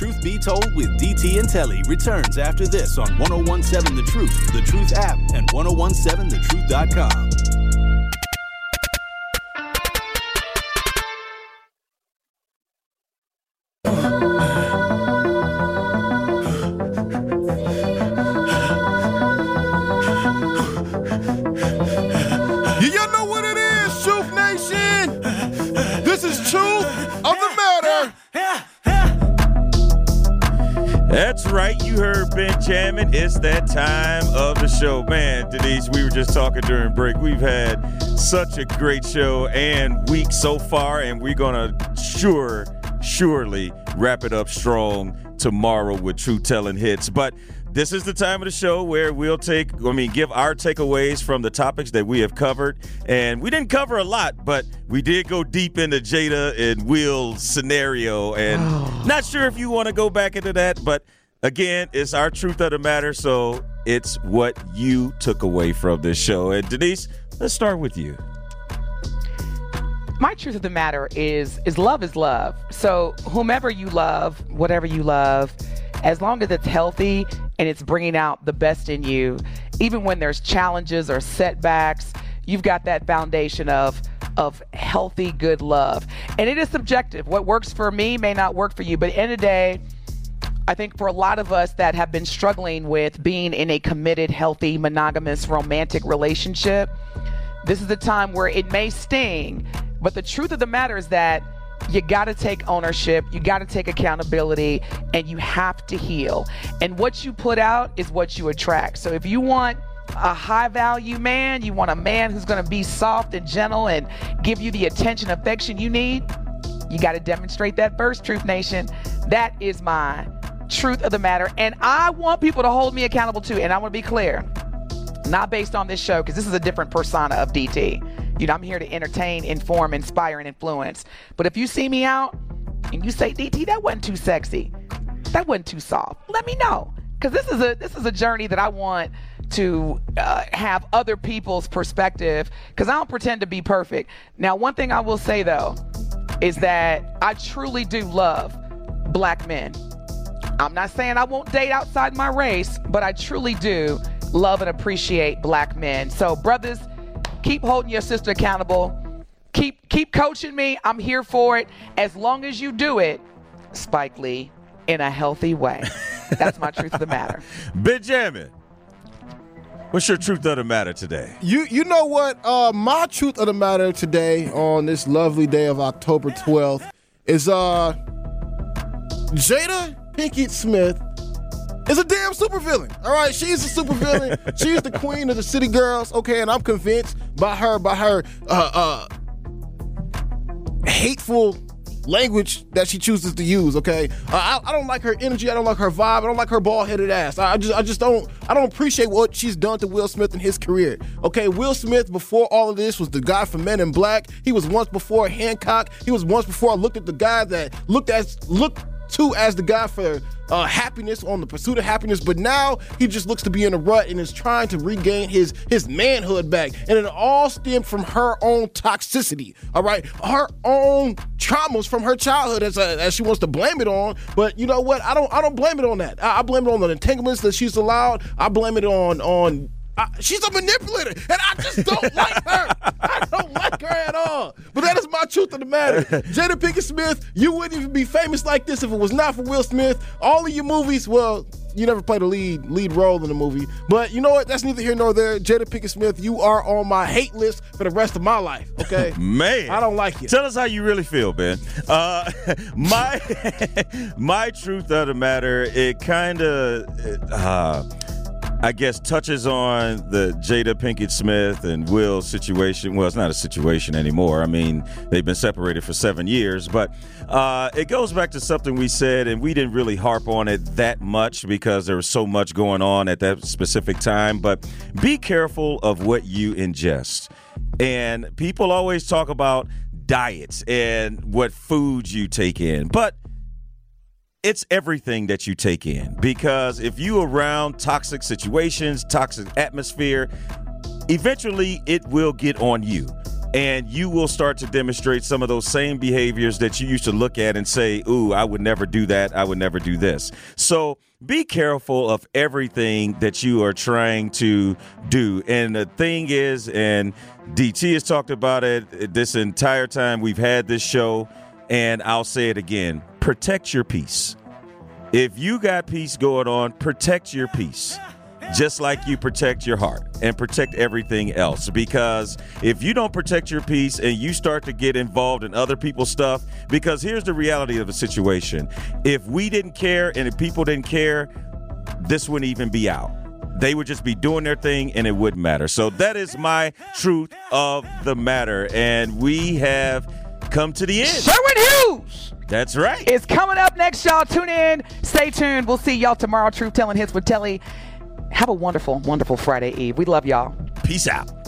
Truth Be Told with DT and Telly returns after this on 1017 The Truth, The Truth app, and 1017thetruth.com. heard Benjamin. It's that time of the show. Man, Denise, we were just talking during break. We've had such a great show and week so far, and we're going to sure, surely wrap it up strong tomorrow with True Telling Hits. But this is the time of the show where we'll take, I mean, give our takeaways from the topics that we have covered. And we didn't cover a lot, but we did go deep into Jada and Will's scenario. And not sure if you want to go back into that, but again, it's our truth of the matter. So it's what you took away from this show. And Denise, let's start with you. my truth of the matter is is love is love. So whomever you love, whatever you love, as long as it's healthy and it's bringing out the best in you, even when there's challenges or setbacks, you've got that foundation of of healthy good love. And it is subjective. What works for me may not work for you, but of the day, I think for a lot of us that have been struggling with being in a committed, healthy, monogamous, romantic relationship, this is the time where it may sting, but the truth of the matter is that you got to take ownership, you got to take accountability, and you have to heal. And what you put out is what you attract. So if you want a high value man, you want a man who's going to be soft and gentle and give you the attention, affection you need, you got to demonstrate that first, Truth Nation. That is my truth of the matter. And I want people to hold me accountable too. And I want to be clear not based on this show because this is a different persona of DT. You know, I'm here to entertain, inform, inspire, and influence. But if you see me out and you say, DT, that wasn't too sexy, that wasn't too soft, let me know because this is a this is a journey that I want to uh, have other people's perspective because I don't pretend to be perfect. Now, one thing I will say though is that I truly do love black men. I'm not saying I won't date outside my race, but I truly do love and appreciate black men. So, brothers, keep holding your sister accountable. Keep keep coaching me. I'm here for it. As long as you do it, Spike Lee, in a healthy way. That's my truth of the matter. Benjamin, what's your truth of the matter today? You you know what? Uh, my truth of the matter today on this lovely day of October 12th is uh Jada Pinkett Smith is a damn supervillain. All right, she's a supervillain. she's the queen of the city girls. Okay, and I'm convinced by her by her uh uh hateful language that she chooses to use. Okay, uh, I, I don't like her energy. I don't like her vibe. I don't like her bald headed ass. I, I just I just don't I don't appreciate what she's done to Will Smith in his career. Okay, Will Smith before all of this was the guy from Men in Black. He was once before Hancock. He was once before I looked at the guy that looked as looked to as the guy for uh, happiness on the pursuit of happiness, but now he just looks to be in a rut and is trying to regain his his manhood back, and it all stemmed from her own toxicity. All right, her own traumas from her childhood, as uh, as she wants to blame it on. But you know what? I don't I don't blame it on that. I, I blame it on the entanglements that she's allowed. I blame it on on she's a manipulator, and I just don't like her. I don't like her at all. But that is my truth of the matter. Jada Pinkett Smith, you wouldn't even be famous like this if it was not for Will Smith. All of your movies, well, you never played a lead lead role in a movie, but you know what? That's neither here nor there. Jada Pinkett Smith, you are on my hate list for the rest of my life. Okay, Man, I don't like you. Tell us how you really feel, Ben. Uh, my my truth of the matter, it kind of, uh, I guess, touches on the Jada Pinkett Smith and Will situation. Well, it's not a situation anymore. I mean, they've been separated for seven years, but uh, it goes back to something we said, and we didn't really harp on it that much because there was so much going on at that specific time. But be careful of what you ingest. And people always talk about diets and what foods you take in, but it's everything that you take in because if you around toxic situations, toxic atmosphere, eventually it will get on you. and you will start to demonstrate some of those same behaviors that you used to look at and say, Ooh, I would never do that. I would never do this. So be careful of everything that you are trying to do. And the thing is, and DT has talked about it this entire time we've had this show, and I'll say it again protect your peace. If you got peace going on, protect your peace just like you protect your heart and protect everything else. Because if you don't protect your peace and you start to get involved in other people's stuff, because here's the reality of the situation if we didn't care and if people didn't care, this wouldn't even be out. They would just be doing their thing and it wouldn't matter. So that is my truth of the matter. And we have come to the end. Sherwin Hughes! That's right. It's coming up next, y'all. Tune in. Stay tuned. We'll see y'all tomorrow. Truth Telling Hits with Telly. Have a wonderful, wonderful Friday Eve. We love y'all. Peace out.